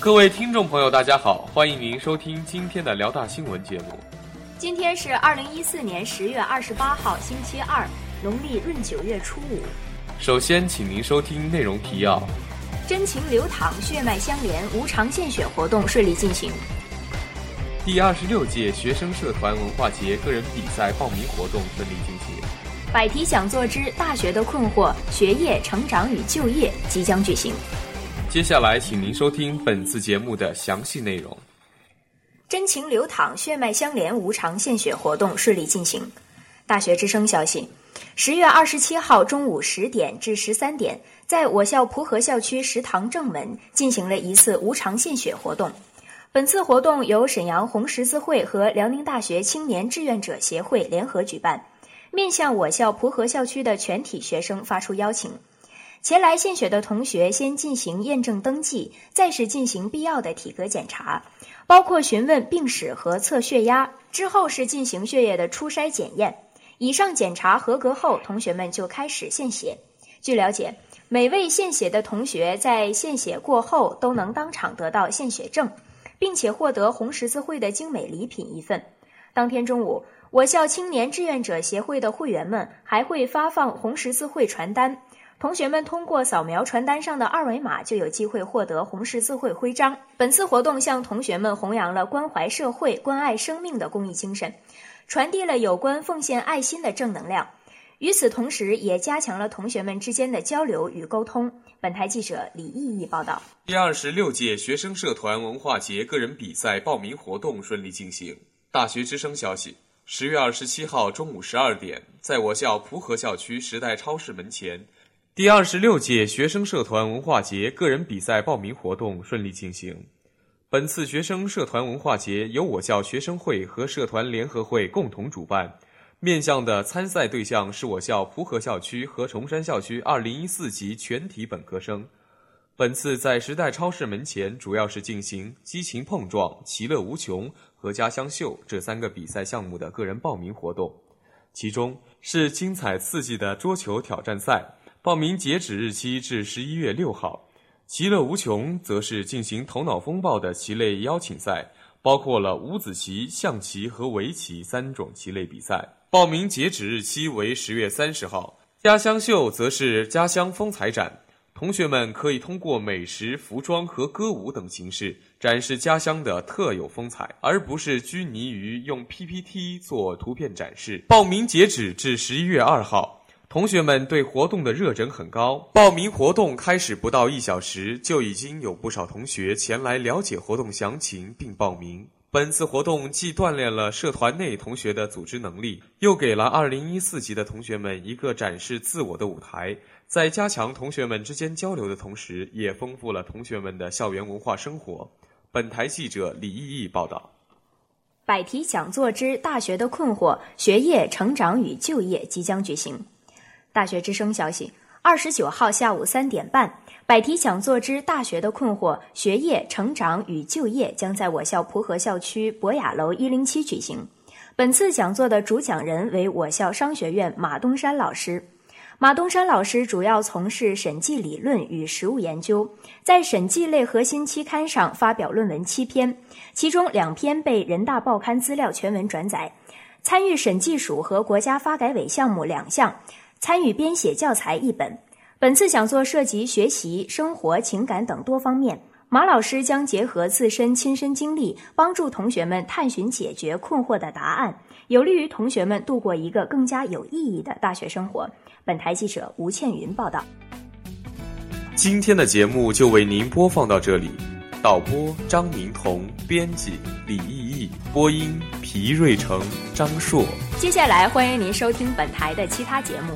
各位听众朋友，大家好，欢迎您收听今天的辽大新闻节目。今天是二零一四年十月二十八号，星期二，农历闰九月初五。首先，请您收听内容提要：真情流淌，血脉相连，无偿献血活动顺利进行。第二十六届学生社团文化节个人比赛报名活动顺利进行。百题讲座之大学的困惑：学业、成长与就业即将举行。接下来，请您收听本次节目的详细内容。真情流淌，血脉相连，无偿献血活动顺利进行。大学之声消息：十月二十七号中午十点至十三点，在我校蒲河校区食堂正门进行了一次无偿献血活动。本次活动由沈阳红十字会和辽宁大学青年志愿者协会联合举办，面向我校蒲河校区的全体学生发出邀请。前来献血的同学先进行验证登记，再是进行必要的体格检查，包括询问病史和测血压。之后是进行血液的初筛检验。以上检查合格后，同学们就开始献血。据了解，每位献血的同学在献血过后都能当场得到献血证，并且获得红十字会的精美礼品一份。当天中午，我校青年志愿者协会的会员们还会发放红十字会传单。同学们通过扫描传单上的二维码，就有机会获得红十字会徽章。本次活动向同学们弘扬了关怀社会、关爱生命的公益精神，传递了有关奉献爱心的正能量。与此同时，也加强了同学们之间的交流与沟通。本台记者李毅毅报道。第二十六届学生社团文化节个人比赛报名活动顺利进行。大学之声消息：十月二十七号中午十二点，在我校蒲河校区时代超市门前。第二十六届学生社团文化节个人比赛报名活动顺利进行。本次学生社团文化节由我校学生会和社团联合会共同主办，面向的参赛对象是我校蒲河校区和崇山校区二零一四级全体本科生。本次在时代超市门前主要是进行激情碰撞、其乐无穷和家乡秀这三个比赛项目的个人报名活动，其中是精彩刺激的桌球挑战赛。报名截止日期至十一月六号，其乐无穷则是进行头脑风暴的棋类邀请赛，包括了五子棋、象棋和围棋三种棋类比赛。报名截止日期为十月三十号。家乡秀则是家乡风采展，同学们可以通过美食、服装和歌舞等形式展示家乡的特有风采，而不是拘泥于用 PPT 做图片展示。报名截止至十一月二号。同学们对活动的热忱很高，报名活动开始不到一小时，就已经有不少同学前来了解活动详情并报名。本次活动既锻炼了社团内同学的组织能力，又给了2014级的同学们一个展示自我的舞台。在加强同学们之间交流的同时，也丰富了同学们的校园文化生活。本台记者李毅毅报道。百题讲座之大学的困惑：学业、成长与就业即将举行。大学之声消息：二十九号下午三点半，百题讲座之大学的困惑：学业、成长与就业将在我校蒲河校区博雅楼一零七举行。本次讲座的主讲人为我校商学院马东山老师。马东山老师主要从事审计理论与实务研究，在审计类核心期刊上发表论文七篇，其中两篇被人大报刊资料全文转载。参与审计署和国家发改委项目两项。参与编写教材一本。本次讲座涉及学习、生活、情感等多方面。马老师将结合自身亲身经历，帮助同学们探寻解决困惑的答案，有利于同学们度过一个更加有意义的大学生活。本台记者吴倩云报道。今天的节目就为您播放到这里。导播张明彤，编辑李毅毅，播音皮瑞成、张硕。接下来欢迎您收听本台的其他节目。